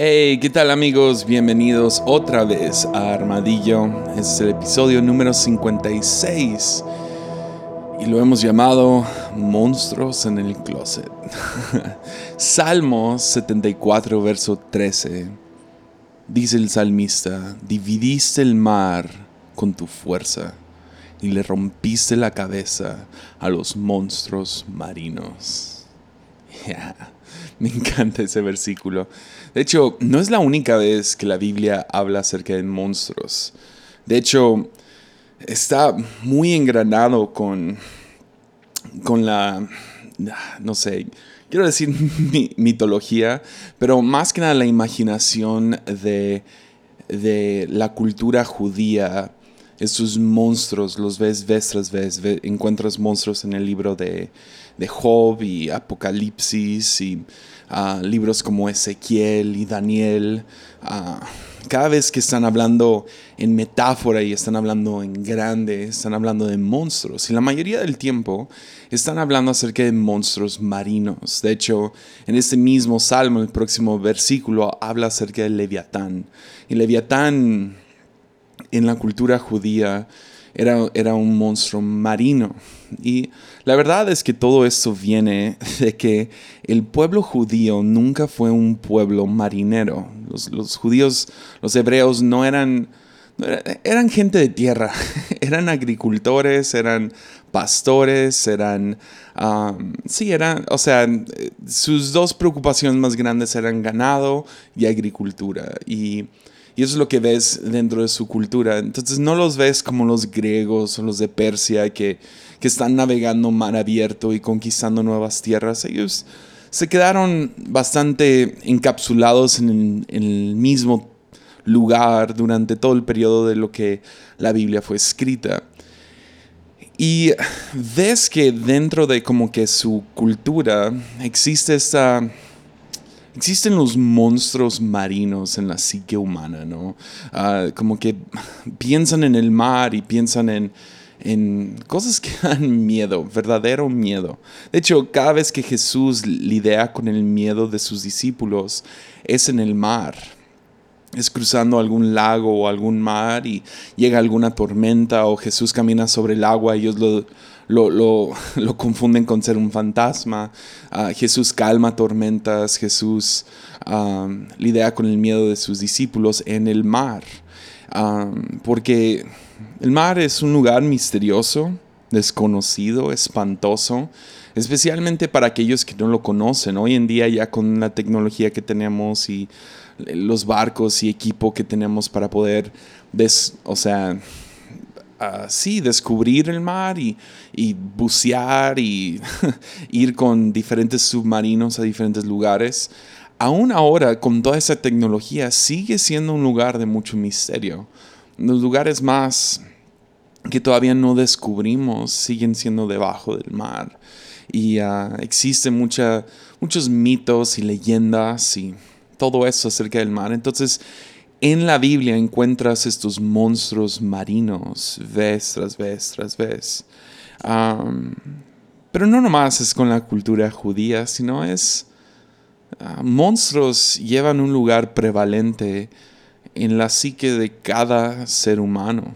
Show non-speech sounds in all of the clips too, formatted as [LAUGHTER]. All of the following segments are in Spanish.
Hey, ¿qué tal amigos? Bienvenidos otra vez a Armadillo. Este es el episodio número 56 y lo hemos llamado Monstruos en el Closet. [LAUGHS] Salmo 74, verso 13. Dice el salmista, dividiste el mar con tu fuerza y le rompiste la cabeza a los monstruos marinos. [LAUGHS] [LAUGHS] Me encanta ese versículo. De hecho, no es la única vez que la Biblia habla acerca de monstruos. De hecho, está muy engranado con, con la, no sé, quiero decir [LAUGHS] mitología, pero más que nada la imaginación de, de la cultura judía esos monstruos, los ves vez tras vez, encuentras monstruos en el libro de, Job y Apocalipsis y ah, libros como Ezequiel y Daniel. Ah, cada vez que están hablando en metáfora y están hablando en grande, están hablando de monstruos. Y la mayoría del tiempo están hablando acerca de monstruos marinos. De hecho, en este mismo salmo, el próximo versículo, habla acerca del Leviatán. Y Leviatán en la cultura judía era, era un monstruo marino. Y la verdad es que todo esto viene [LAUGHS] de que el pueblo judío nunca fue un pueblo marinero. Los, judíos, los hebreos no eran, eran gente de tierra, [LAUGHS] eran agricultores, eran pastores, eran, sí, eran, o sea, sus dos preocupaciones más grandes eran ganado y agricultura. Y y eso es lo que ves dentro de su cultura. Entonces no los ves como los griegos o los de Persia que, que están navegando mar abierto y conquistando nuevas tierras. Ellos se quedaron bastante encapsulados en el, mismo lugar durante todo el periodo de lo que la Biblia fue escrita. Y ves que dentro de como que su cultura existe esta existen los monstruos marinos en la psique humana, ¿no? Ah, como que piensan en el mar y piensan en, en cosas que [LAUGHS] dan miedo, verdadero miedo. De hecho, cada vez que Jesús lidia con el miedo de sus discípulos, es en el mar. Es cruzando algún lago o algún mar y llega alguna tormenta o Jesús camina sobre el agua y ellos lo, lo, [LAUGHS] lo, confunden con ser un fantasma. Ah, Jesús calma tormentas, Jesús lidia con el miedo de sus discípulos en el mar. porque el mar es un lugar misterioso, desconocido, espantoso, especialmente para aquellos que no lo conocen. Hoy en día ya con la tecnología que tenemos y los barcos y equipo que tenemos para poder, o sea, sí, descubrir el mar y, bucear y [LAUGHS] ir con diferentes submarinos a diferentes lugares, aún ahora con toda esa tecnología sigue siendo un lugar de mucho misterio. Los lugares más que todavía no descubrimos siguen siendo debajo del mar. Y uh, existen muchos mitos y leyendas y todo eso acerca del mar. Entonces, en la Biblia encuentras estos monstruos marinos vez tras vez tras vez. pero no nomás es con la cultura judía, sino es... Ah, monstruos llevan un lugar prevalente en la psique de cada ser humano.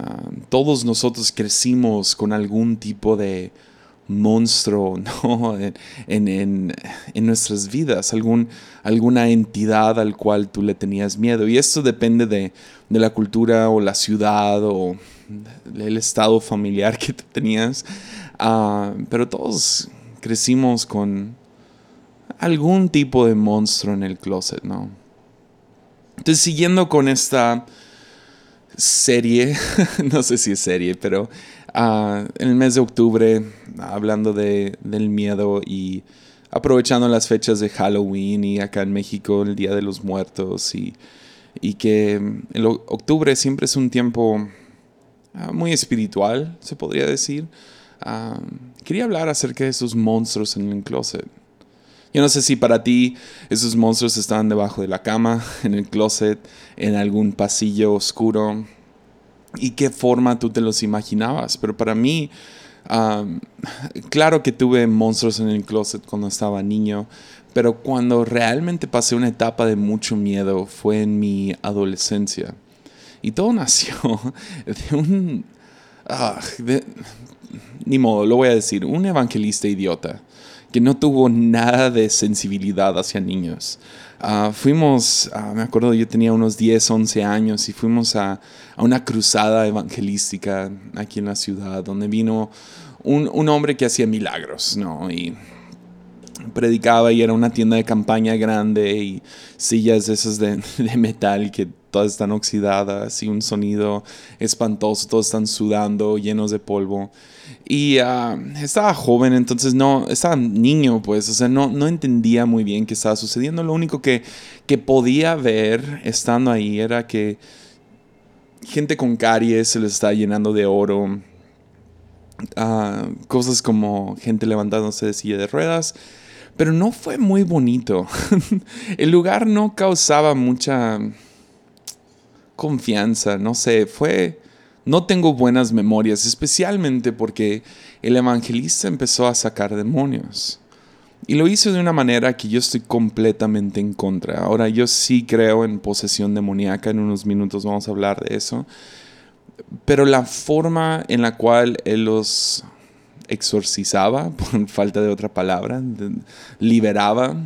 Ah, todos nosotros crecimos con algún tipo de monstruo [LAUGHS] ¿no? en, nuestras vidas, algún, alguna entidad al cual tú le tenías miedo. Y esto depende de, la cultura o la ciudad o el estado familiar que tú tenías. Ah, pero todos crecimos con algún tipo de monstruo en el closet, ¿no? Entonces, siguiendo con esta serie, [LAUGHS] no sé si es serie, pero En el mes de octubre, hablando de, del miedo y aprovechando las fechas de Halloween y acá en México el Día de los Muertos y, que el octubre siempre es un tiempo ah, muy espiritual, se podría decir. Ah, quería hablar acerca de esos monstruos en el closet. Yo no sé si para ti esos monstruos estaban debajo de la cama, [LAUGHS] en el closet, en algún pasillo oscuro, y qué forma tú te los imaginabas. Pero para mí, claro que tuve monstruos en el closet cuando estaba niño, pero cuando realmente pasé una etapa de mucho miedo fue en mi adolescencia. Y todo [LAUGHS] nació de un... Ah, ni modo, lo voy a decir, un evangelista idiota que no tuvo nada de sensibilidad hacia niños. Ah, fuimos, ah, me acuerdo, yo tenía unos 10, 11 años y fuimos a, a, una cruzada evangelística aquí en la ciudad, donde vino un, un, hombre que hacía milagros, ¿no? Y predicaba y era una tienda de campaña grande y sillas esas de, [LAUGHS] de metal que todas están oxidadas y un sonido espantoso, todos están sudando, llenos de polvo. Y ah, estaba joven, entonces no, estaba niño, pues, o sea, no, no entendía muy bien qué estaba sucediendo. Lo único que, que podía ver estando ahí era que gente con caries se les está llenando de oro. Ah, cosas como gente levantándose de silla de ruedas. Pero no fue muy bonito. [LAUGHS] El lugar no causaba mucha confianza, no sé, fue... No tengo buenas memorias, especialmente porque el evangelista empezó a sacar demonios. Y lo hizo de una manera que yo estoy completamente en contra. Ahora yo sí creo en posesión demoníaca, en unos minutos vamos a hablar de eso. Pero la forma en la cual él los exorcizaba, [LAUGHS] por falta de otra palabra, liberaba,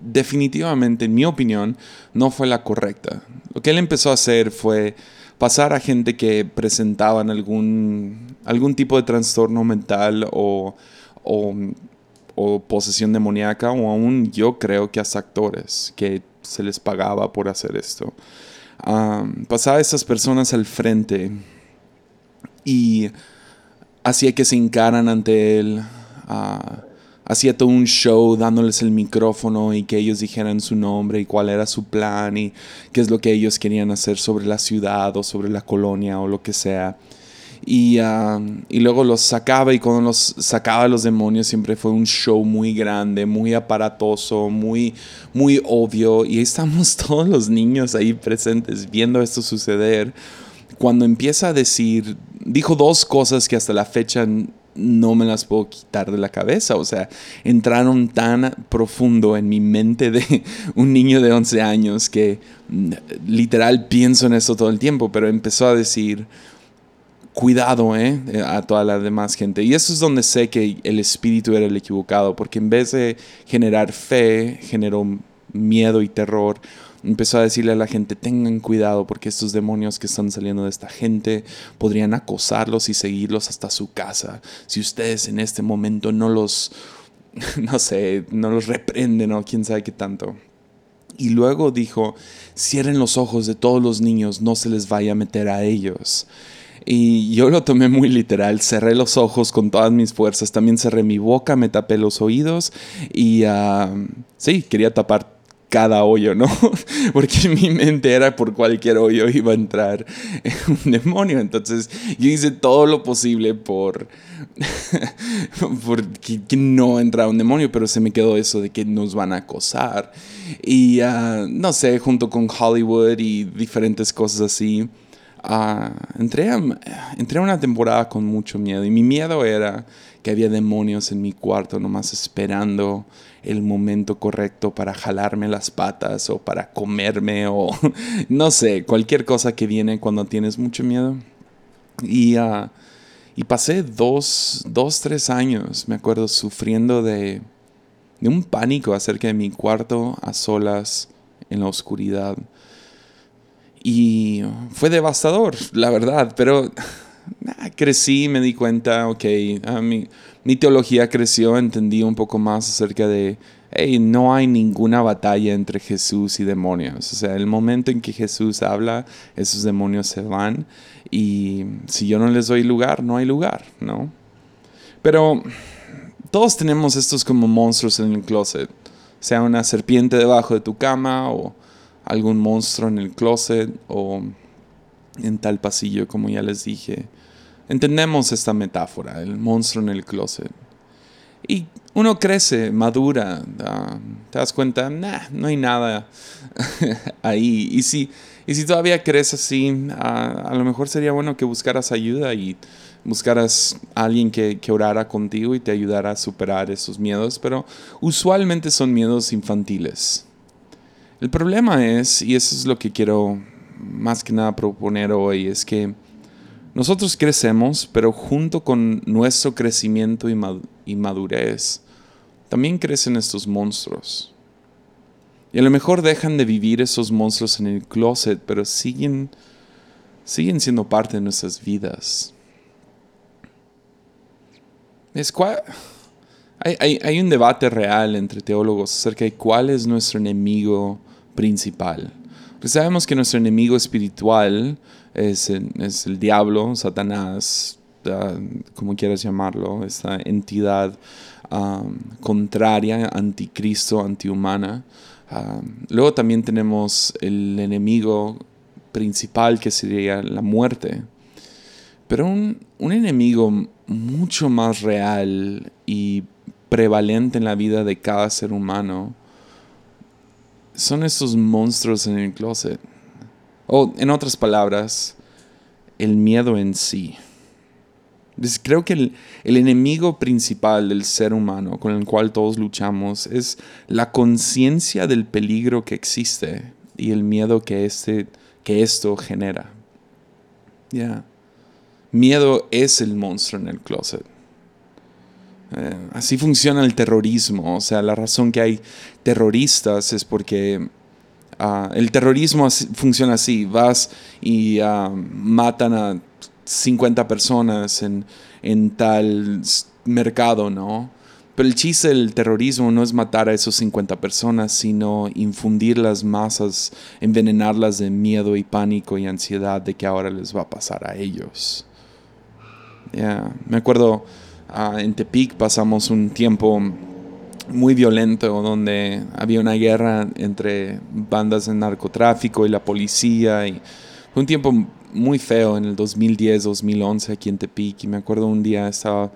definitivamente, en mi opinión, no fue la correcta. Lo que él empezó a hacer fue pasar a gente que presentaban algún, algún tipo de trastorno mental o, o, posesión demoníaca, o aún yo creo que hasta actores que se les pagaba por hacer esto. pasaba a esas personas al frente y hacía que se encaran ante él hacía todo un show dándoles el micrófono y que ellos dijeran su nombre y cuál era su plan y qué es lo que ellos querían hacer sobre la ciudad o sobre la colonia o lo que sea. Y, ah, y luego los sacaba y cuando los sacaba los demonios siempre fue un show muy grande, muy aparatoso, muy, muy obvio. Y ahí estamos [LAUGHS] todos los niños ahí presentes viendo esto suceder. Cuando empieza a decir, dijo dos cosas que hasta la fecha no me las puedo quitar de la cabeza. O sea, entraron tan profundo en mi mente de [LAUGHS] un niño de 11 años que mm, literal pienso en eso todo el tiempo, pero empezó a decir, cuidado ¿eh? a toda la demás gente. Y eso es donde sé que el espíritu era el equivocado, porque en vez de generar fe, generó miedo y terror empezó a decirle a la gente, tengan cuidado porque estos demonios que están saliendo de esta gente podrían acosarlos y seguirlos hasta su casa. Si ustedes en este momento no los, [LAUGHS] no sé, no los reprenden o quién sabe qué tanto. Y luego dijo, cierren los ojos de todos los niños, no se les vaya a meter a ellos. Y yo lo tomé muy literal, cerré los ojos con todas mis fuerzas, también cerré mi boca, me tapé los oídos y ah, sí, quería tapar cada hoyo, ¿no? [LAUGHS] Porque mi mente era por cualquier hoyo iba a entrar [LAUGHS] un demonio. Entonces yo hice todo lo posible por, [LAUGHS] por que, no entrara un demonio, pero se me quedó eso de que nos van a acosar. Y ah, no sé, junto con Hollywood y diferentes cosas así. Uh, entré, a, entré a una temporada con mucho miedo y mi miedo era que había demonios en mi cuarto nomás esperando el momento correcto para jalarme las patas o para comerme o [LAUGHS] no sé, cualquier cosa que viene cuando tienes mucho miedo. Y, uh, y pasé dos, dos, tres años, me acuerdo, sufriendo de, de un pánico acerca de mi cuarto a solas en la oscuridad. Y fue devastador, la verdad, pero [LAUGHS] crecí, me di cuenta, ok, a mí mi teología creció, entendí un poco más acerca de, hey, no hay ninguna batalla entre Jesús y demonios. O sea, el momento en que Jesús habla, esos demonios se van y si yo no les doy lugar, no hay lugar, ¿no? Pero todos tenemos estos como monstruos en el closet, sea una serpiente debajo de tu cama o algún monstruo en el closet o en tal pasillo, como ya les dije. Entendemos esta metáfora, el monstruo en el closet. Y uno crece, madura, te das cuenta, nah, no hay nada [LAUGHS] ahí. Y si, y si todavía crees así, a lo mejor sería bueno que buscaras ayuda y buscaras a alguien que, que, orara contigo y te ayudara a superar esos miedos, pero usualmente son miedos infantiles. El problema es, y eso es lo que quiero más que nada proponer hoy, es que nosotros crecemos, pero junto con nuestro crecimiento y madurez, también crecen estos monstruos. Y a lo mejor dejan de vivir esos monstruos en el closet, pero siguen, siguen siendo parte de nuestras vidas. Es hay, hay, un debate real entre teólogos acerca de cuál es nuestro enemigo principal. Porque sabemos que nuestro enemigo espiritual es, el diablo, Satanás, como quieras llamarlo, esta entidad contraria, anticristo, antihumana. luego también tenemos el enemigo principal que sería la muerte. Pero un, enemigo mucho más real y prevalente en la vida de cada ser humano son esos monstruos en el closet. O en otras palabras, el miedo en sí. Creo que el, enemigo principal del ser humano con el cual todos luchamos es la conciencia del peligro que existe y el miedo que, este, que esto genera. Ya. Miedo es el monstruo en el closet. Eh, así funciona el terrorismo. O sea, la razón que hay terroristas es porque ah, el terrorismo funciona así. Vas y ah, matan a 50 personas en, en tal mercado, ¿no? Pero el chiste del terrorismo no es matar a esos 50 personas, sino infundir las masas, envenenarlas de miedo y pánico y ansiedad de que ahora les va a pasar a ellos. Me acuerdo en Tepic pasamos un tiempo muy violento donde había una guerra entre bandas de narcotráfico y la policía y fue un tiempo muy feo en el 2010, 2011 aquí en Tepic y me acuerdo un día estaba,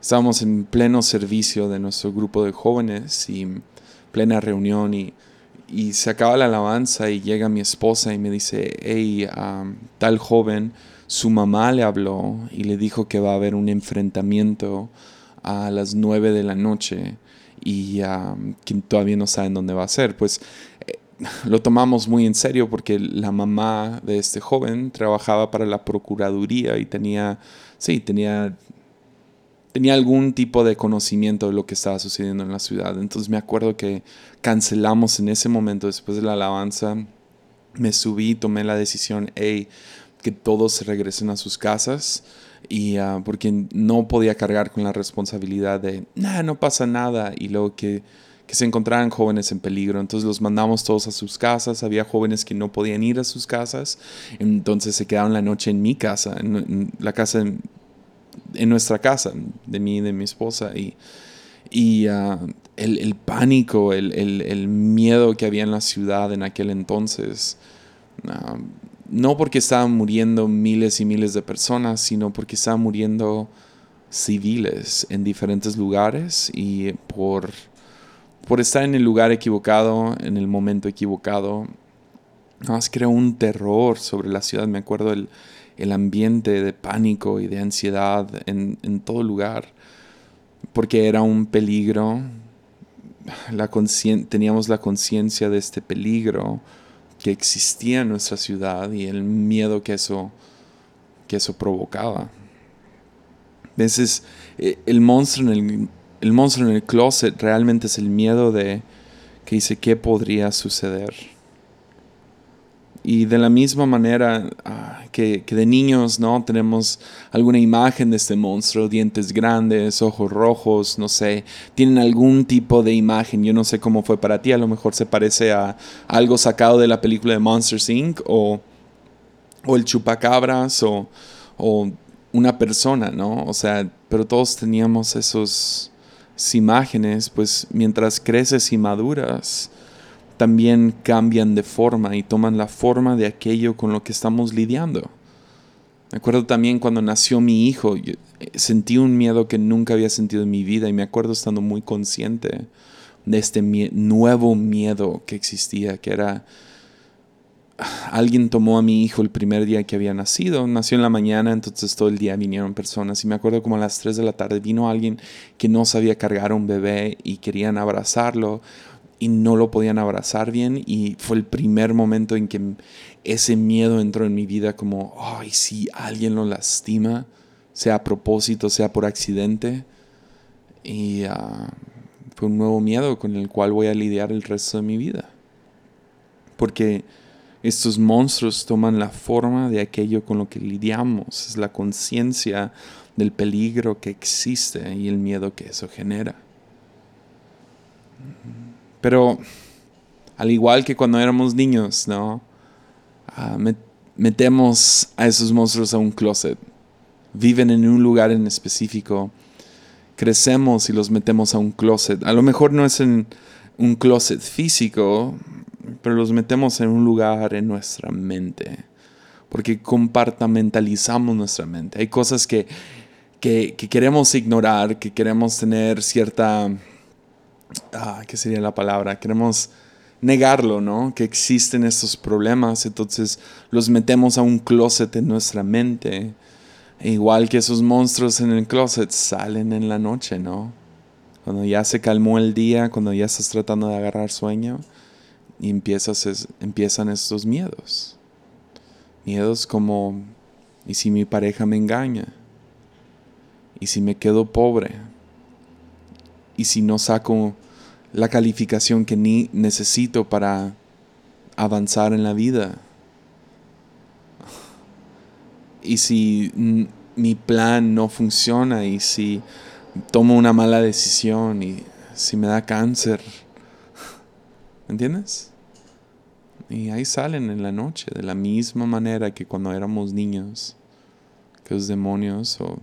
estábamos en pleno servicio de nuestro grupo de jóvenes y plena reunión y, y se acaba la alabanza y llega mi esposa y me dice, hey, tal joven su mamá le habló y le dijo que va a haber un enfrentamiento a las 9 de la noche y que todavía no saben dónde va a ser. Pues eh, [LAUGHS] lo tomamos muy en serio porque la mamá de este joven trabajaba para la Procuraduría y tenía, sí, tenía, tenía algún tipo de conocimiento de lo que estaba sucediendo en la ciudad. Entonces me acuerdo que cancelamos en ese momento, después de la alabanza, me subí, tomé la decisión, hey, que todos se regresen a sus casas y ah, porque no podía cargar con la responsabilidad de, nah, no pasa nada y luego que, que se encontraran jóvenes en peligro. Entonces los mandamos todos a sus casas, había jóvenes que no podían ir a sus casas, entonces se quedaron la noche en mi casa, en, la casa, en, nuestra casa, de mí y de mi esposa. Y, y ah, el, el, pánico, el, el, el, miedo que había en la ciudad en aquel entonces, uh, no porque estaban muriendo miles y miles de personas, sino porque estaban muriendo civiles en diferentes lugares y por, por estar en el lugar equivocado, en el momento equivocado, más creó un terror sobre la ciudad. Me acuerdo el, el ambiente de pánico y de ansiedad en, en todo lugar, porque era un peligro. La teníamos la conciencia de este peligro que existía en nuestra ciudad y el miedo que eso, que eso provocaba. Veces eh, el monstruo, en el, el monstruo en el closet realmente es el miedo de que dice qué podría suceder. Y de la misma manera ah, que, de niños, ¿no? Tenemos alguna imagen de este monstruo, dientes grandes, ojos rojos, no sé, tienen algún tipo de imagen. Yo no sé cómo fue para ti, a lo mejor se parece a, algo sacado de la película de Monsters Inc. o, o el chupacabras o, o una persona, ¿no? O sea, pero todos teníamos esos imágenes, pues mientras creces y maduras, también cambian de forma y toman la forma de aquello con lo que estamos lidiando. Me acuerdo también cuando nació mi hijo, eh, sentí un miedo que nunca había sentido en mi vida y me acuerdo estando muy consciente de este nuevo miedo que existía, que era alguien tomó a mi hijo el primer día que había nacido. Nació en la mañana, entonces todo el día vinieron personas. Y me acuerdo como a las 3 de la tarde vino alguien que no sabía cargar a un bebé y querían abrazarlo y no lo podían abrazar bien. Y fue el primer momento en que ese miedo entró en mi vida como, ay, si alguien lo lastima, sea a propósito, sea por accidente. Y ah, fue un nuevo miedo con el cual voy a lidiar el resto de mi vida. Porque estos monstruos toman la forma de aquello con lo que lidiamos, es la conciencia del peligro que existe y el miedo que eso genera. Pero al igual que cuando éramos niños, ¿no? Ah, metemos a esos monstruos a un closet. Viven en un lugar en específico. Crecemos y los metemos a un closet. A lo mejor no es en un closet físico, pero los metemos en un lugar en nuestra mente, porque compartamentalizamos nuestra mente. Hay cosas que, que, queremos ignorar, que queremos tener cierta... Ah, ¿Qué sería la palabra? Queremos negarlo, ¿no? Que existen estos problemas, entonces los metemos a un closet en nuestra mente. E igual que esos monstruos en el closet salen en la noche, ¿no? Cuando ya se calmó el día, cuando ya estás tratando de agarrar sueño, y empiezas, empiezan estos miedos. Miedos como, ¿y si mi pareja me engaña? ¿Y si me quedo pobre? ¿Y si no saco la calificación que ni necesito para avanzar en la vida? ¿Y si mi plan no funciona? ¿Y si tomo una mala decisión? ¿Y si me da cáncer? ¿Entiendes? Y ahí salen en la noche, de la misma manera que cuando éramos niños, que los demonios o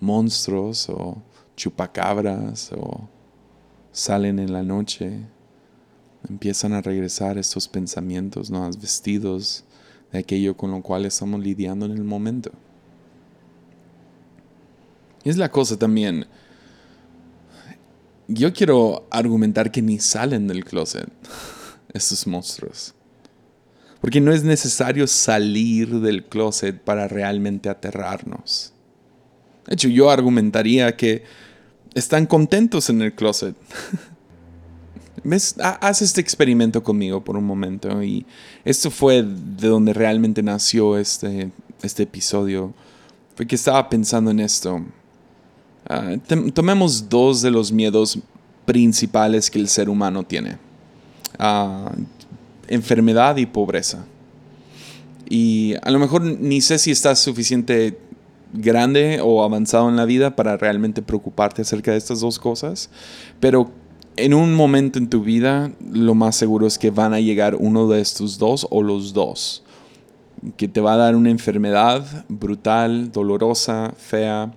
monstruos o chupacabras o salen en la noche, empiezan a regresar estos pensamientos, ¿no? vestidos de aquello con lo cual estamos lidiando en el momento. Y es la cosa también, yo quiero argumentar que ni salen del closet [LAUGHS] estos monstruos. Porque no es necesario salir del closet para realmente aterrarnos. De hecho, yo argumentaría que están contentos en el closet. [LAUGHS] Haz este experimento conmigo por un momento. Y esto fue de donde realmente nació este, este episodio. Fue que estaba pensando en esto. Ah, tomemos dos de los miedos principales que el ser humano tiene. Ah, enfermedad y pobreza. Y a lo mejor ni sé si estás suficiente grande o avanzado en la vida para realmente preocuparte acerca de estas dos cosas, pero en un momento en tu vida lo más seguro es que van a llegar uno de estos dos o los dos, que te va a dar una enfermedad brutal, dolorosa, fea,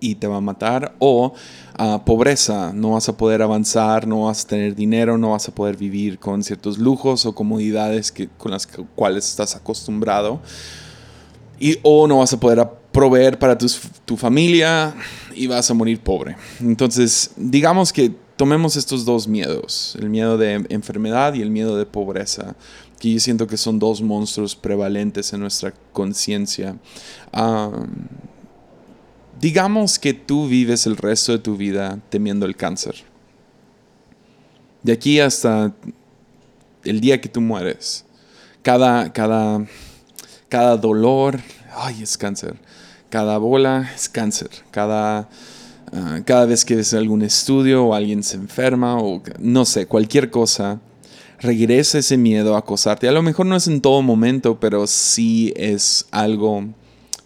y te va a matar, o ah, pobreza, no vas a poder avanzar, no vas a tener dinero, no vas a poder vivir con ciertos lujos o comodidades que, con las cuales estás acostumbrado, y, o no vas a poder proveer para tu familia y vas a morir pobre. Entonces, digamos que tomemos estos dos miedos, el miedo de enfermedad y el miedo de pobreza, que yo siento que son dos monstruos prevalentes en nuestra conciencia. Ah, Digamos que tú vives el resto de tu vida temiendo el cáncer. De aquí hasta el día que tú mueres. Cada, cada, cada dolor, ay, es cáncer. Cada bola es cáncer. Cada, ah, cada vez que ves algún estudio o alguien se enferma o no sé, cualquier cosa, regresa ese miedo a acosarte. A lo mejor no es en todo momento, pero sí es algo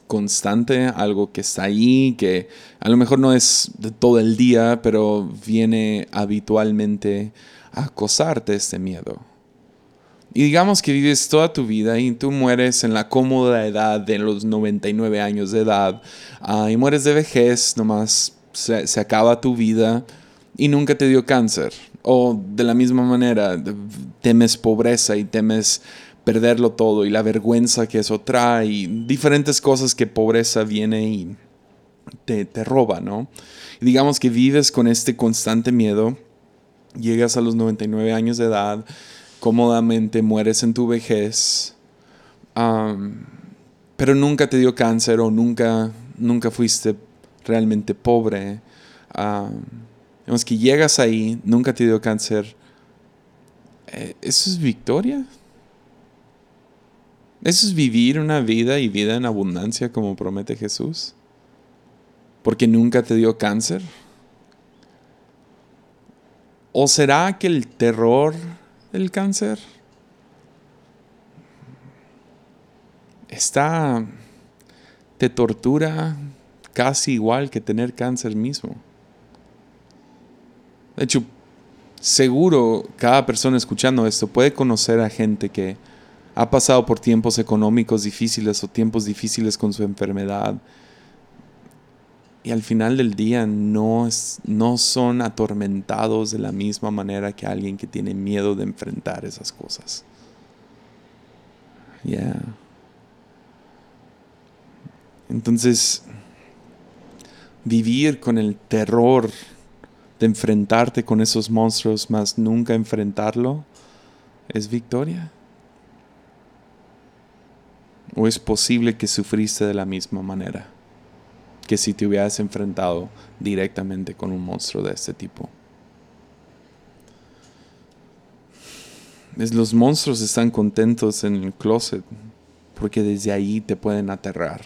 constante, algo que está ahí, que a lo mejor no es de todo el día, pero viene habitualmente a acosarte este miedo. Y digamos que vives toda tu vida y tú mueres en la cómoda edad de los 99 años de edad ah, y mueres de vejez, nomás se, se acaba tu vida y nunca te dio cáncer. O de la misma manera, temes pobreza y temes perderlo todo y la vergüenza que eso trae y diferentes cosas que pobreza viene y te, te roba, ¿no? Y digamos que vives con este constante miedo, llegas a los 99 años de edad cómodamente, mueres en tu vejez, pero nunca te dio cáncer o nunca, nunca fuiste realmente pobre. vemos que llegas ahí, nunca te dio cáncer. Eh, ¿Eso es victoria? ¿Eso es vivir una vida y vida en abundancia como promete Jesús? Porque nunca te dio cáncer. ¿O será que el terror del cáncer está, te tortura casi igual que tener cáncer mismo? De hecho, seguro cada persona escuchando esto puede conocer a gente que ha pasado por tiempos económicos difíciles o tiempos difíciles con su enfermedad y al final del día no, no son atormentados de la misma manera que alguien que tiene miedo de enfrentar esas cosas. Ya. Entonces, vivir con el terror de enfrentarte con esos monstruos, más nunca enfrentarlo, es victoria. ¿O es posible que sufriste de la misma manera? Que si te hubieras enfrentado directamente con un monstruo de este tipo. Es, los monstruos están contentos en el closet porque desde ahí te pueden aterrar.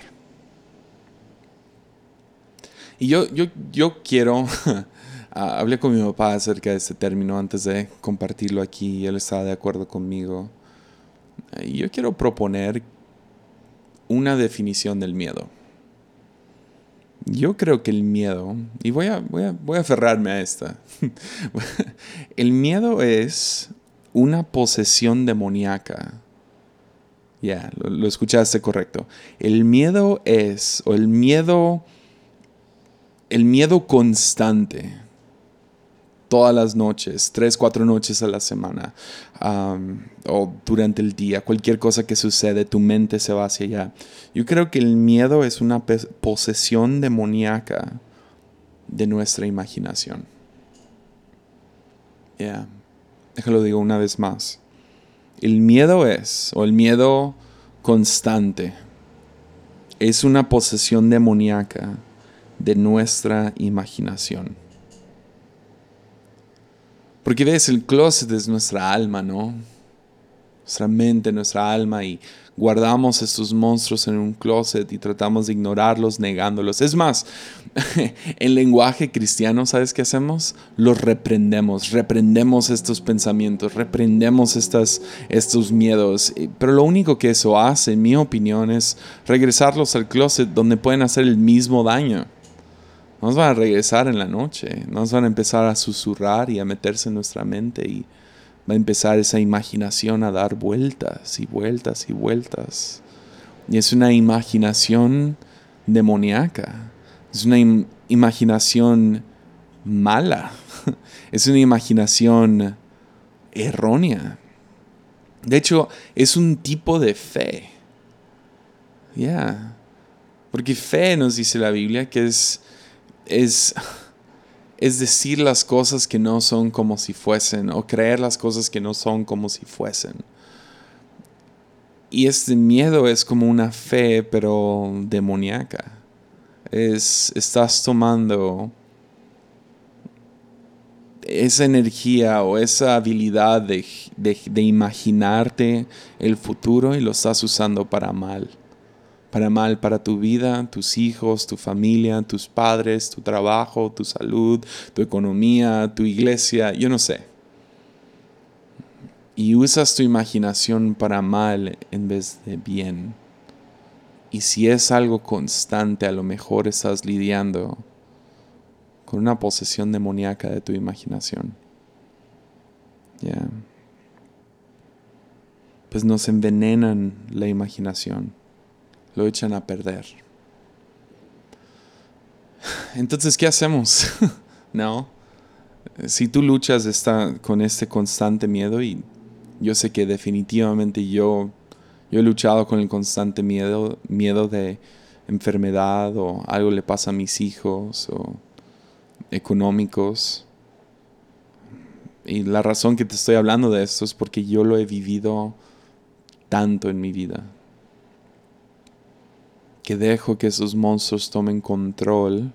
Y yo, yo, yo quiero, [LAUGHS] hablé con mi papá acerca de este término antes de compartirlo aquí él estaba de acuerdo conmigo. Yo quiero proponer una definición del miedo. Yo creo que el miedo, y voy a, voy a, voy a aferrarme a esta, [LAUGHS] el miedo es una posesión demoníaca. Ya, lo, lo, escuchaste correcto. El miedo es, o el miedo, el miedo constante todas las noches, tres, cuatro noches a la semana, o durante el día, cualquier cosa que sucede, tu mente se va hacia allá. Yo creo que el miedo es una posesión demoníaca de nuestra imaginación. Ya, déjalo digo una vez más. El miedo es, o el miedo constante, es una posesión demoníaca de nuestra imaginación. Porque ves, el closet es nuestra alma, ¿no? Nuestra mente, nuestra alma y guardamos estos monstruos en un closet y tratamos de ignorarlos, negándolos. Es más, [LAUGHS] en lenguaje cristiano, ¿sabes qué hacemos? Los reprendemos, reprendemos estos pensamientos, reprendemos estas, estos miedos. Pero lo único que eso hace, en mi opinión, es regresarlos al closet donde pueden hacer el mismo daño nos van a regresar en la noche, nos van a empezar a susurrar y a meterse en nuestra mente y va a empezar esa imaginación a dar vueltas y vueltas y vueltas. Y es una imaginación demoníaca, es una imaginación mala, [LAUGHS] es una imaginación errónea. De hecho, es un tipo de fe. Ya. Porque fe nos dice la Biblia que es es, es decir las cosas que no son como si fuesen o creer las cosas que no son como si fuesen. Y este miedo es como una fe, pero demoníaca. Es, estás tomando esa energía o esa habilidad de, de imaginarte el futuro y lo estás usando para mal para mal para tu vida, tus hijos, tu familia, tus padres, tu trabajo, tu salud, tu economía, tu iglesia, yo no sé. Y usas tu imaginación para mal en vez de bien. Y si es algo constante, a lo mejor estás lidiando con una posesión demoníaca de tu imaginación. Pues nos envenenan la imaginación lo echan a perder. Entonces, ¿qué hacemos? [LAUGHS] no. Si tú luchas con este constante miedo, y yo sé que definitivamente yo, yo he luchado con el constante miedo, miedo de enfermedad o algo le pasa a mis hijos o económicos. y la razón que te estoy hablando de esto es porque yo lo he vivido tanto en mi vida. Que dejo que esos monstruos tomen control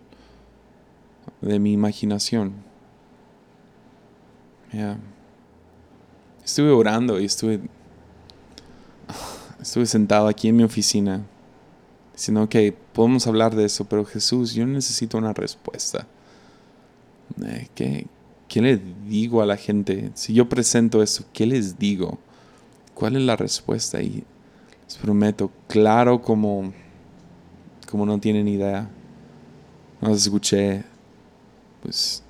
de mi imaginación. Estuve orando y estuve, estuve sentado aquí en mi oficina diciendo, que podemos hablar de eso, pero Jesús, yo necesito una respuesta. Eh, ¿Qué, ¿Qué le digo a la gente? Si yo presento eso, ¿qué les digo? ¿Cuál es la respuesta? Y les prometo, claro como, como no tienen idea. No escuché, pues,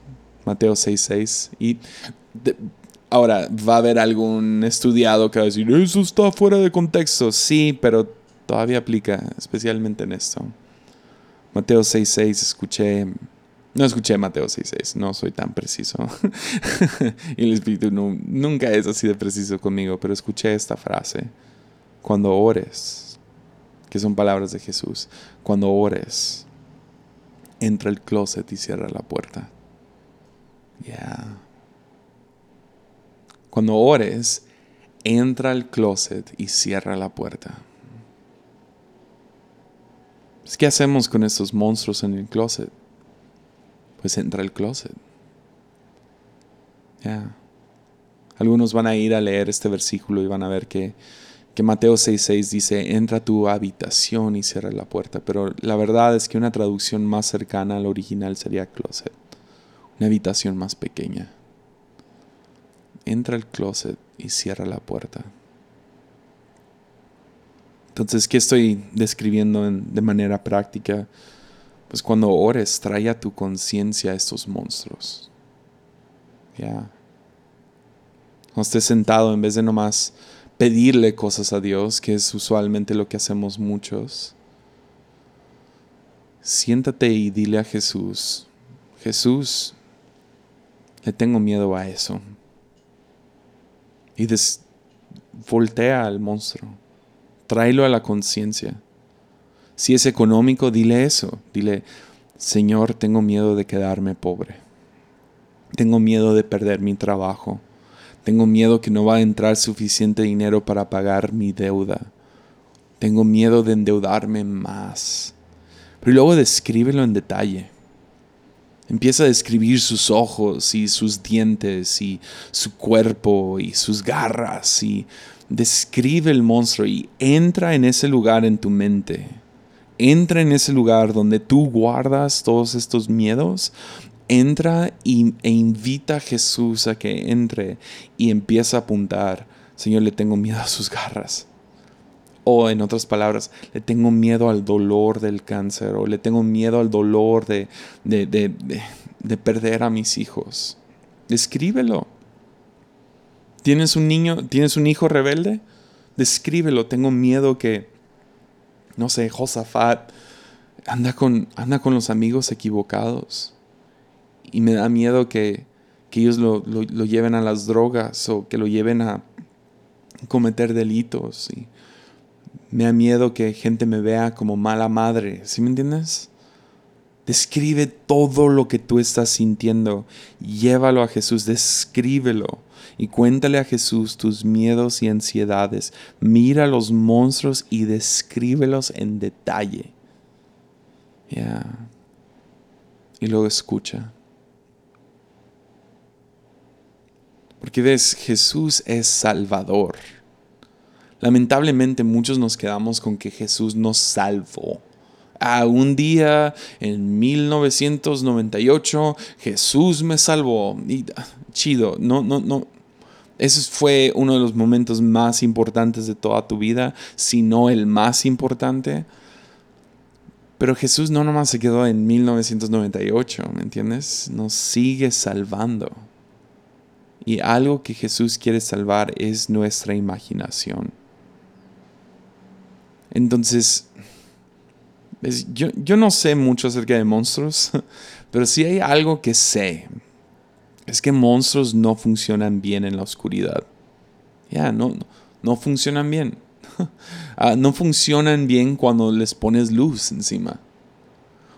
Mateo 6.6. Y ahora, va a haber algún estudiado que va a decir, eso está fuera de contexto. Sí, pero todavía aplica, especialmente en esto. Mateo 6.6, escuché no escuché Mateo 6.6, no soy tan preciso. [LAUGHS] y el Espíritu nunca es así de preciso conmigo, pero escuché esta frase. Cuando ores, que son palabras de Jesús, cuando ores, entra al closet y cierra la puerta. Ya. Cuando ores, entra al closet y cierra la puerta. ¿Qué hacemos con estos monstruos en el closet? pues entra al closet. Ya. Algunos van a ir a leer este versículo y van a ver que, que Mateo 6:6 dice, entra a tu habitación y cierra la puerta. Pero la verdad es que una traducción más cercana al original sería closet. Una habitación más pequeña. Entra al closet y cierra la puerta. Entonces, ¿qué estoy describiendo de manera práctica? Pues cuando ores, trae a tu conciencia estos monstruos. Ya. No estés sentado en vez de nomás pedirle cosas a Dios, que es usualmente lo que hacemos muchos. Siéntate y dile a Jesús, Jesús, le tengo miedo a eso. Y voltea al monstruo, tráelo a la conciencia. Si es económico, dile eso. Dile, Señor, tengo miedo de quedarme pobre. Tengo miedo de perder mi trabajo. Tengo miedo que no va a entrar suficiente dinero para pagar mi deuda. Tengo miedo de endeudarme más. Pero luego descríbelo en detalle. Empieza a describir sus ojos y sus dientes y su cuerpo y sus garras y describe el monstruo y entra en ese lugar en tu mente entra en ese lugar donde tú guardas todos estos miedos, entra e invita a Jesús a que entre y empieza a apuntar, Señor, le tengo miedo a sus garras. O en otras palabras, le tengo miedo al dolor del cáncer, o le tengo miedo al dolor de, de, de perder a mis hijos. Descríbelo. ¿Tienes un niño, tienes un hijo rebelde? Descríbelo. Tengo miedo que, no sé, Josafat anda con, anda con los amigos equivocados. Y me da miedo que, ellos lo, lleven a las drogas o que lo lleven a cometer delitos. Y me da miedo que gente me vea como mala madre. ¿Sí me entiendes? Describe todo lo que tú estás sintiendo. Llévalo a Jesús, descríbelo y cuéntale a Jesús tus miedos y ansiedades. Mira los monstruos y descríbelos en detalle. Y luego escucha. Porque ves, Jesús es Salvador. Lamentablemente muchos nos quedamos con que Jesús nos salvó. Ah, un día en 1998 Jesús me salvó. Y, ah, chido, no, no, no, ese fue uno de los momentos más importantes de toda tu vida, si no el más importante. Pero Jesús no nomás se quedó en 1998, ¿me entiendes? Nos sigue salvando. Y algo que Jesús quiere salvar es nuestra imaginación. Entonces, yo, yo no sé mucho acerca de monstruos, [LAUGHS] pero sí hay algo que sé es que monstruos no funcionan bien en la oscuridad. Ya, no, no funcionan bien. [LAUGHS] Ah, no funcionan bien cuando les pones luz encima.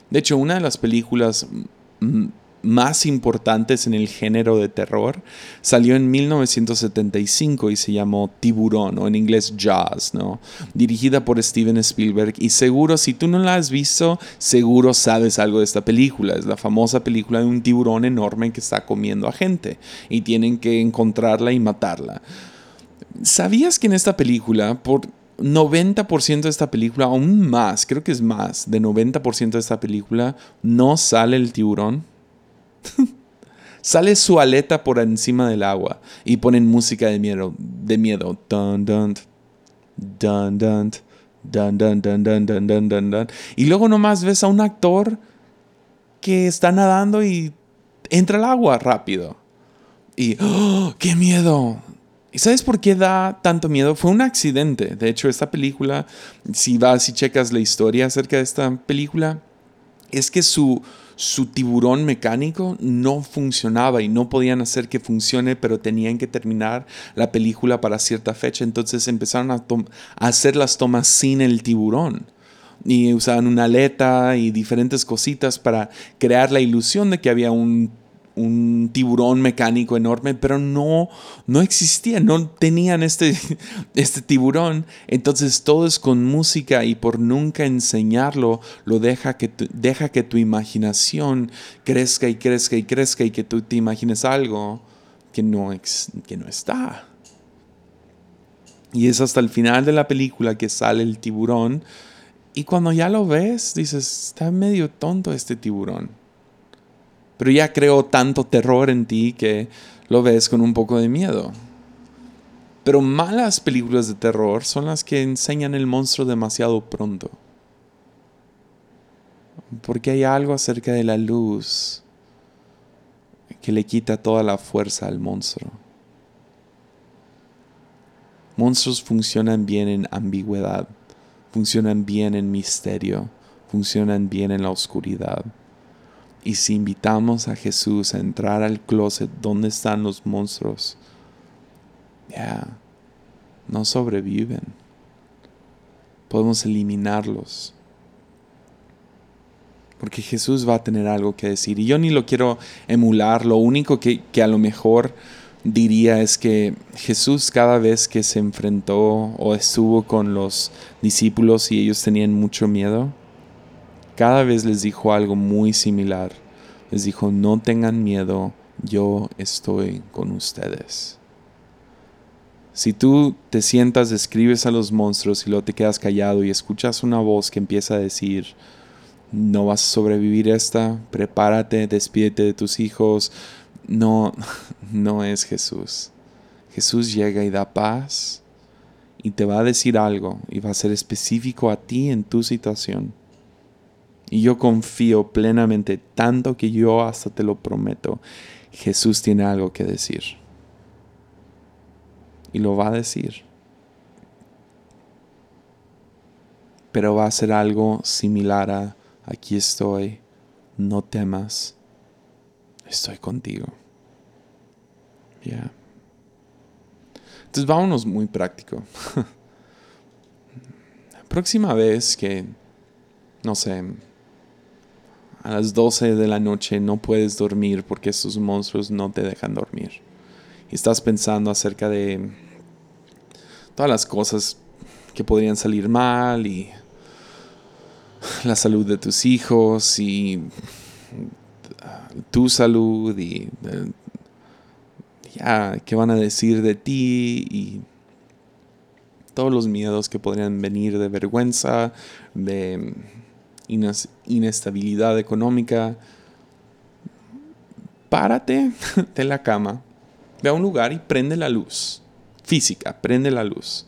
De hecho, una de las películas más importantes en el género de terror, salió en 1975 y se llamó Tiburón, o en inglés Jaws, ¿no? Dirigida por Steven Spielberg. Y seguro, si tú no la has visto, seguro sabes algo de esta película. Es la famosa película de un tiburón enorme que está comiendo a gente y tienen que encontrarla y matarla. ¿Sabías que en esta película, por 90% de esta película, aún más, creo que es más, de 90% de esta película, no sale el tiburón? Sale su aleta por encima del agua y ponen música de miedo, de miedo. Dun, dun, dun, dun, dun, dun, dun, dun, dun, dun, dun. Y luego nomás ves a un actor que está nadando y entra al agua rápido. Y, ¡oh, qué miedo! ¿Y sabes por qué da tanto miedo? Fue un accidente. De hecho, esta película, si vas y checas la historia acerca de esta película, es que su, su tiburón mecánico no funcionaba y no podían hacer que funcione, pero tenían que terminar la película para cierta fecha. Entonces empezaron a, hacer las tomas sin el tiburón y usaban una aleta y diferentes cositas para crear la ilusión de que había un un tiburón mecánico enorme, pero no, no existía, no tenían este, [LAUGHS] este tiburón. Entonces todo es con música y por nunca enseñarlo, lo deja que, deja que tu imaginación crezca y crezca y crezca y que tú te imagines algo que no, que no está. Y es hasta el final de la película que sale el tiburón. Y cuando ya lo ves, dices, está medio tonto este tiburón pero ya creó tanto terror en ti que lo ves con un poco de miedo. Pero malas películas de terror son las que enseñan el monstruo demasiado pronto. Porque hay algo acerca de la luz que le quita toda la fuerza al monstruo. Monstruos funcionan bien en ambigüedad, funcionan bien en misterio, funcionan bien en la oscuridad. Y si invitamos a Jesús a entrar al closet donde están los monstruos, ya, no sobreviven. Podemos eliminarlos. Porque Jesús va a tener algo que decir. Y yo ni lo quiero emular. Lo único que, que a lo mejor diría es que Jesús cada vez que se enfrentó o estuvo con los discípulos y ellos tenían mucho miedo, cada vez les dijo algo muy similar. Les dijo, no tengan miedo, yo estoy con ustedes. Si tú te sientas, describes a los monstruos y luego te quedas callado y escuchas una voz que empieza a decir, no vas a sobrevivir esta, prepárate, despídete de tus hijos, no, [LAUGHS] no es Jesús. Jesús llega y da paz y te va a decir algo y va a ser específico a ti en tu situación. Y yo confío plenamente, tanto que yo hasta te lo prometo, Jesús tiene algo que decir. Y lo va a decir. Pero va a ser algo similar a, aquí estoy, no temas, estoy contigo. Ya. Entonces vámonos muy práctico. [LAUGHS] Próxima vez que, no sé, a las 12 de la noche no puedes dormir porque estos monstruos no te dejan dormir. Y estás pensando acerca de todas las cosas que podrían salir mal y la salud de tus hijos y tu salud y ya qué van a decir de ti y todos los miedos que podrían venir de vergüenza, de inestabilidad económica, párate [LAUGHS] de la cama, ve a un lugar y prende la luz. Física, prende la luz.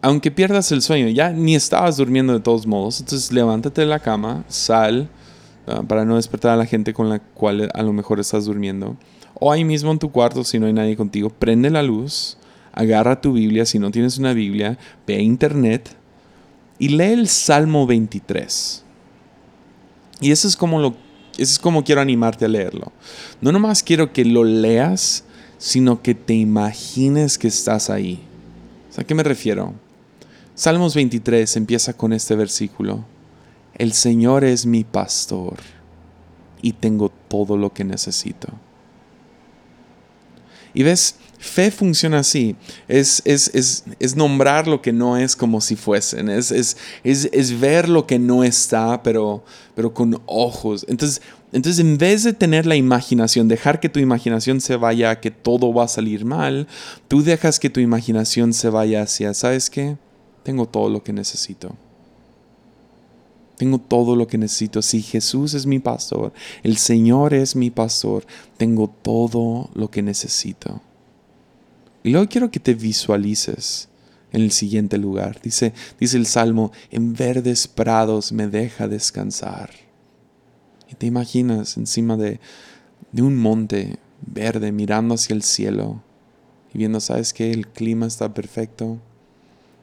Aunque pierdas el sueño, ya ni estabas durmiendo de todos modos, entonces levántate de la cama, sal, ah, para no despertar a la gente con la cual a lo mejor estás durmiendo. O ahí mismo en tu cuarto, si no hay nadie contigo, prende la luz, agarra tu Biblia, si no tienes una Biblia, ve a internet, y lee el Salmo 23. Y eso es como lo eso es como quiero animarte a leerlo. No nomás quiero que lo leas, sino que te imagines que estás ahí. ¿A qué me refiero? Salmos 23 empieza con este versículo. El Señor es mi pastor. y tengo todo lo que necesito. Y ves, fe funciona así. Es, es, nombrar lo que no es como si fuesen. Es, es, ver lo que no está, pero, pero con ojos. Entonces, entonces, en vez de tener la imaginación, dejar que tu imaginación se vaya a que todo va a salir mal, tú dejas que tu imaginación se vaya hacia, ¿sabes qué? Tengo todo lo que necesito. Tengo todo lo que necesito. Si Jesús es mi pastor, el Señor es mi pastor, tengo todo lo que necesito. Y luego quiero que te visualices en el siguiente lugar. Dice, dice el Salmo, en verdes prados me deja descansar. Y te imaginas encima de, de un monte verde mirando hacia el cielo y viendo, ¿sabes que El clima está perfecto,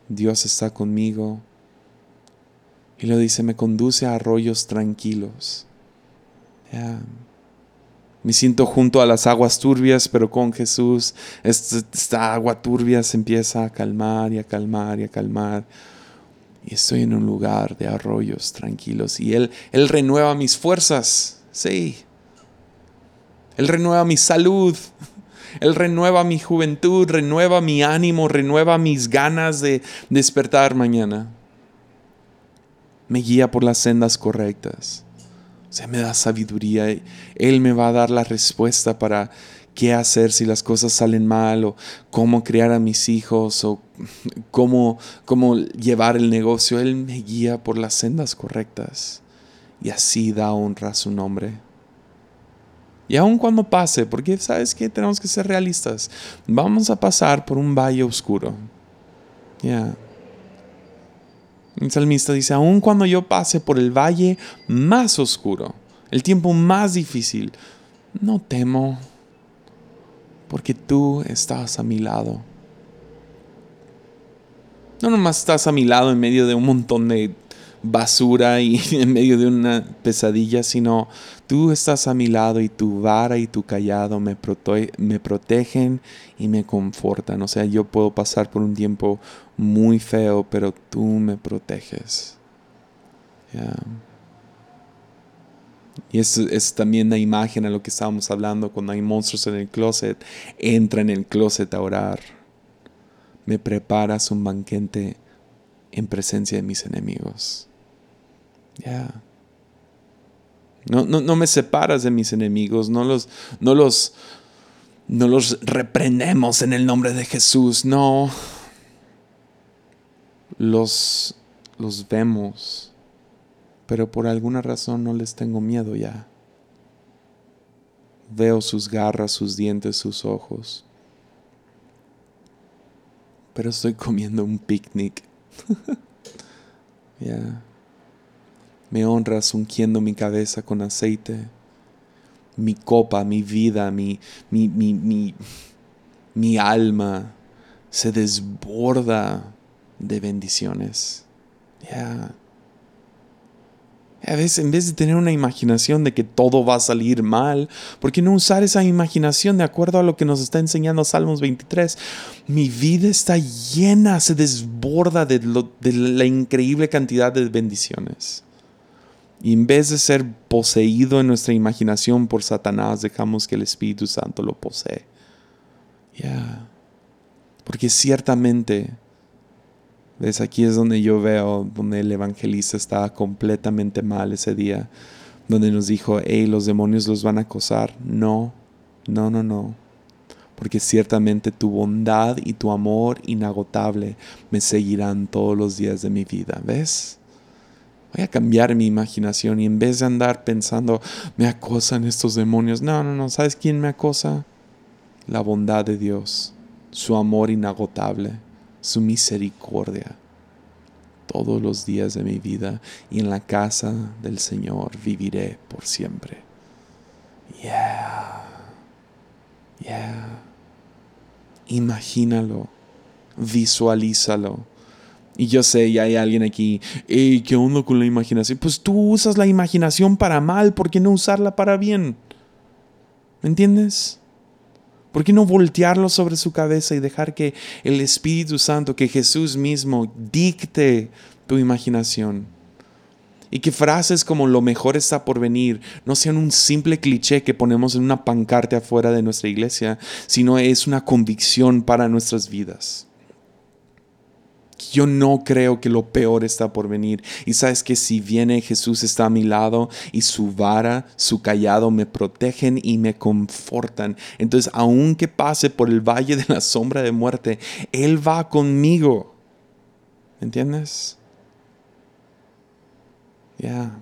Dios está conmigo, y lo dice, me conduce a arroyos tranquilos. Me siento junto a las aguas turbias, pero con Jesús esta, agua turbia se empieza a calmar y a calmar y a calmar. Y estoy en un lugar de arroyos tranquilos. Y Él, Él renueva mis fuerzas. Sí. Él renueva mi salud. [LAUGHS] Él renueva mi juventud, renueva mi ánimo, renueva mis ganas de despertar mañana me guía por las sendas correctas. O sea, me da sabiduría. Él me va a dar la respuesta para qué hacer si las cosas salen mal o cómo criar a mis hijos o cómo, cómo llevar el negocio. Él me guía por las sendas correctas y así da honra a su nombre. Y aun cuando pase, porque sabes que tenemos que ser realistas, vamos a pasar por un valle oscuro. Ya. El salmista dice, aun cuando yo pase por el valle más oscuro, el tiempo más difícil, no temo, porque tú estás a mi lado. No nomás estás a mi lado en medio de un montón de basura y [LAUGHS] en medio de una pesadilla, sino tú estás a mi lado y tu vara y tu callado me, me protegen y me confortan. O sea, yo puedo pasar por un tiempo muy feo, pero tú me proteges. Y es, es, también la imagen a lo que estábamos hablando cuando hay monstruos en el closet. Entra en el closet a orar. Me preparas un banquete en presencia de mis enemigos. Ya. No, no, no, me separas de mis enemigos, no los, no los, no los reprendemos en el nombre de Jesús, no. Los, los vemos, pero por alguna razón no les tengo miedo ya. Veo sus garras, sus dientes, sus ojos. Pero estoy comiendo un picnic. [LAUGHS] Ya me honras ungiendo mi cabeza con aceite, mi copa, mi vida, mi, mi, mi, mi, alma se desborda de bendiciones. Ya. A veces, en vez de tener una imaginación de que todo va a salir mal, ¿por qué no usar esa imaginación de acuerdo a lo que nos está enseñando Salmos 23? Mi vida está llena, se desborda de, de la increíble cantidad de bendiciones. Y en vez de ser poseído en nuestra imaginación por Satanás, dejamos que el Espíritu Santo lo posee. Ya. Porque ciertamente, ves, aquí es donde yo veo, donde el evangelista estaba completamente mal ese día, donde nos dijo, hey, los demonios los van a acosar. No, no, no, no. Porque ciertamente tu bondad y tu amor inagotable me seguirán todos los días de mi vida. ¿Ves? Voy a cambiar mi imaginación y en vez de andar pensando, me acosan estos demonios, no, no, no, ¿sabes quién me acosa? La bondad de Dios, su amor inagotable, su misericordia. Todos los días de mi vida y en la casa del Señor viviré por siempre. Yeah. Yeah. Imagínalo, visualízalo y yo sé, y hay alguien aquí, hey, ¿qué onda con la imaginación? Pues tú usas la imaginación para mal, ¿por qué no usarla para bien? ¿Me entiendes? ¿Por qué no voltearlo sobre su cabeza y dejar que el Espíritu Santo, que Jesús mismo dicte tu imaginación? Y que frases como lo mejor está por venir no sean un simple cliché que ponemos en una pancarte afuera de nuestra iglesia, sino es una convicción para nuestras vidas. Yo no creo que lo peor está por venir. Y sabes que si viene Jesús está a mi lado y su vara, su callado me protegen y me confortan. Entonces, aunque pase por el valle de la sombra de muerte, Él va conmigo. ¿Me entiendes? Ya.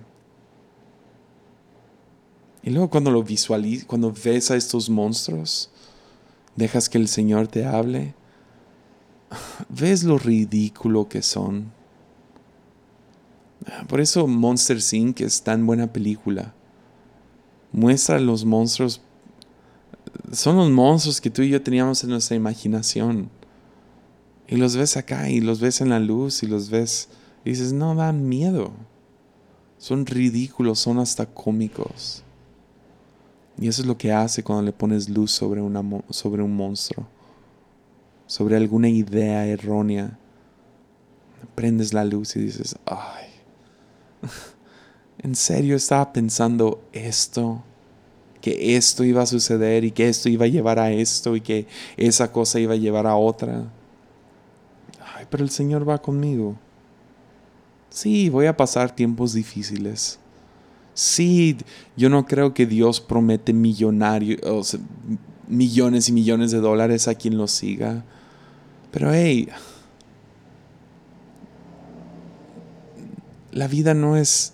Y luego cuando lo visualizas, cuando ves a estos monstruos, dejas que el Señor te hable ves lo ridículo que son. Por eso Monster Inc. es tan buena película. Muestra los monstruos. Son los monstruos que tú y yo teníamos en nuestra imaginación. Y los ves acá y los ves en la luz y los ves y dices, no, dan miedo. Son ridículos, son hasta cómicos. Y eso es lo que hace cuando le pones luz sobre, una, sobre un monstruo sobre alguna idea errónea, prendes la luz y dices, ay, [LAUGHS] en serio estaba pensando esto, que esto iba a suceder y que esto iba a llevar a esto y que esa cosa iba a llevar a otra. Ay, pero el Señor va conmigo. Sí, voy a pasar tiempos difíciles. Sí, yo no creo que Dios promete millonarios, millones y millones de dólares a quien lo siga. Pero hey, la vida no es...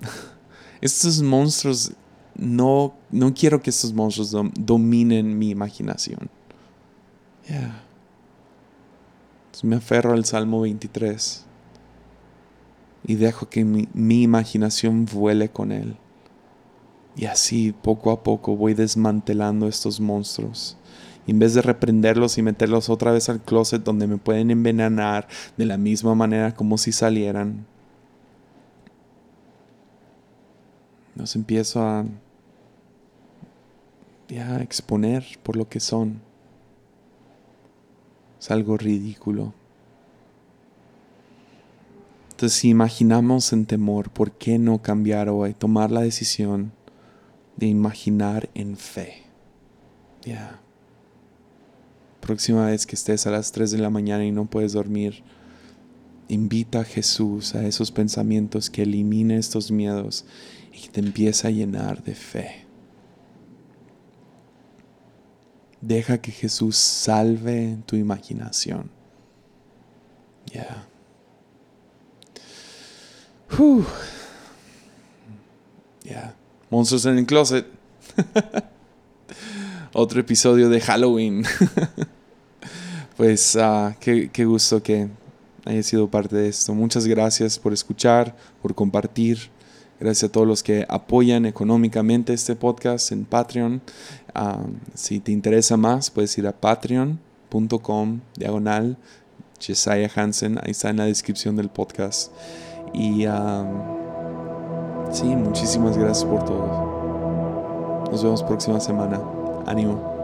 [LAUGHS] Estos monstruos, no, no quiero que estos monstruos dominen mi imaginación. Yeah. me aferro al Salmo 23 y dejo que mi, mi imaginación vuele con él. Y así, poco a poco, voy desmantelando estos monstruos y en vez de reprenderlos y meterlos otra vez al closet donde me pueden envenenar de la misma manera como si salieran, los empiezo a exponer por lo que son. Es algo ridículo. Entonces, si imaginamos en temor, ¿por qué no cambiar hoy? Tomar la decisión de imaginar en fe. Ya próxima vez que estés a las 3 de la mañana y no puedes dormir, invita a Jesús a esos pensamientos que elimine estos miedos y que te empiece a llenar de fe. Deja que Jesús salve tu imaginación. Ya. Ya. Monstruos en el closet. [LAUGHS] Otro episodio de Halloween. [LAUGHS] pues ah, qué, gusto que haya sido parte de esto. Muchas gracias por escuchar, por compartir. Gracias a todos los que apoyan económicamente este podcast en Patreon. Ah, si te interesa más, puedes ir a patreon.com diagonal Jesiah Hansen. Ahí está en la descripción del podcast. Y ah, sí, muchísimas gracias por todo. Nos vemos próxima semana. Ánimo.